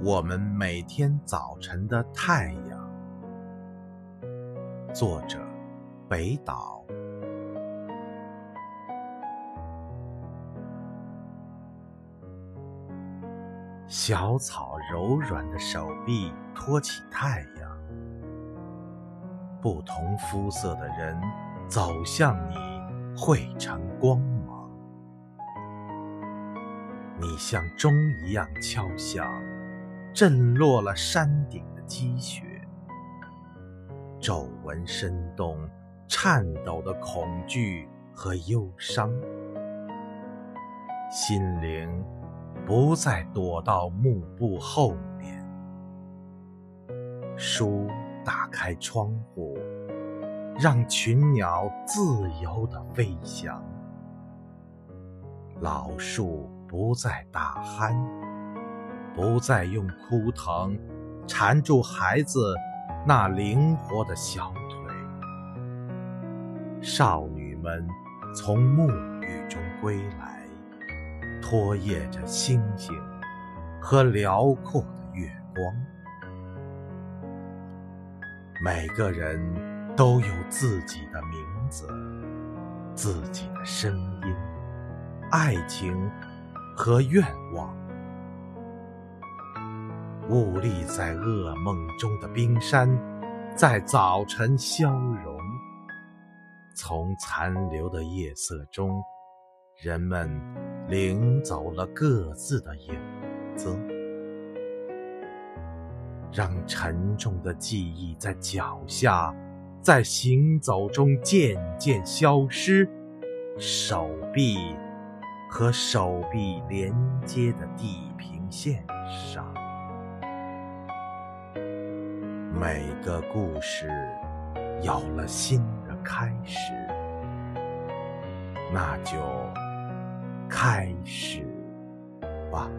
我们每天早晨的太阳。作者：北岛。小草柔软的手臂托起太阳，不同肤色的人走向你，汇成光芒。你像钟一样敲响，震落了山顶的积雪，皱纹生动，颤抖的恐惧和忧伤，心灵。不再躲到幕布后面，书打开窗户，让群鸟自由地飞翔。老树不再打鼾，不再用枯藤缠住孩子那灵活的小腿。少女们从沐浴中归来。拖曳着星星和辽阔的月光，每个人都有自己的名字、自己的声音、爱情和愿望。兀立在噩梦中的冰山，在早晨消融。从残留的夜色中，人们。领走了各自的影子，让沉重的记忆在脚下，在行走中渐渐消失。手臂和手臂连接的地平线上，每个故事有了新的开始，那就。开始吧。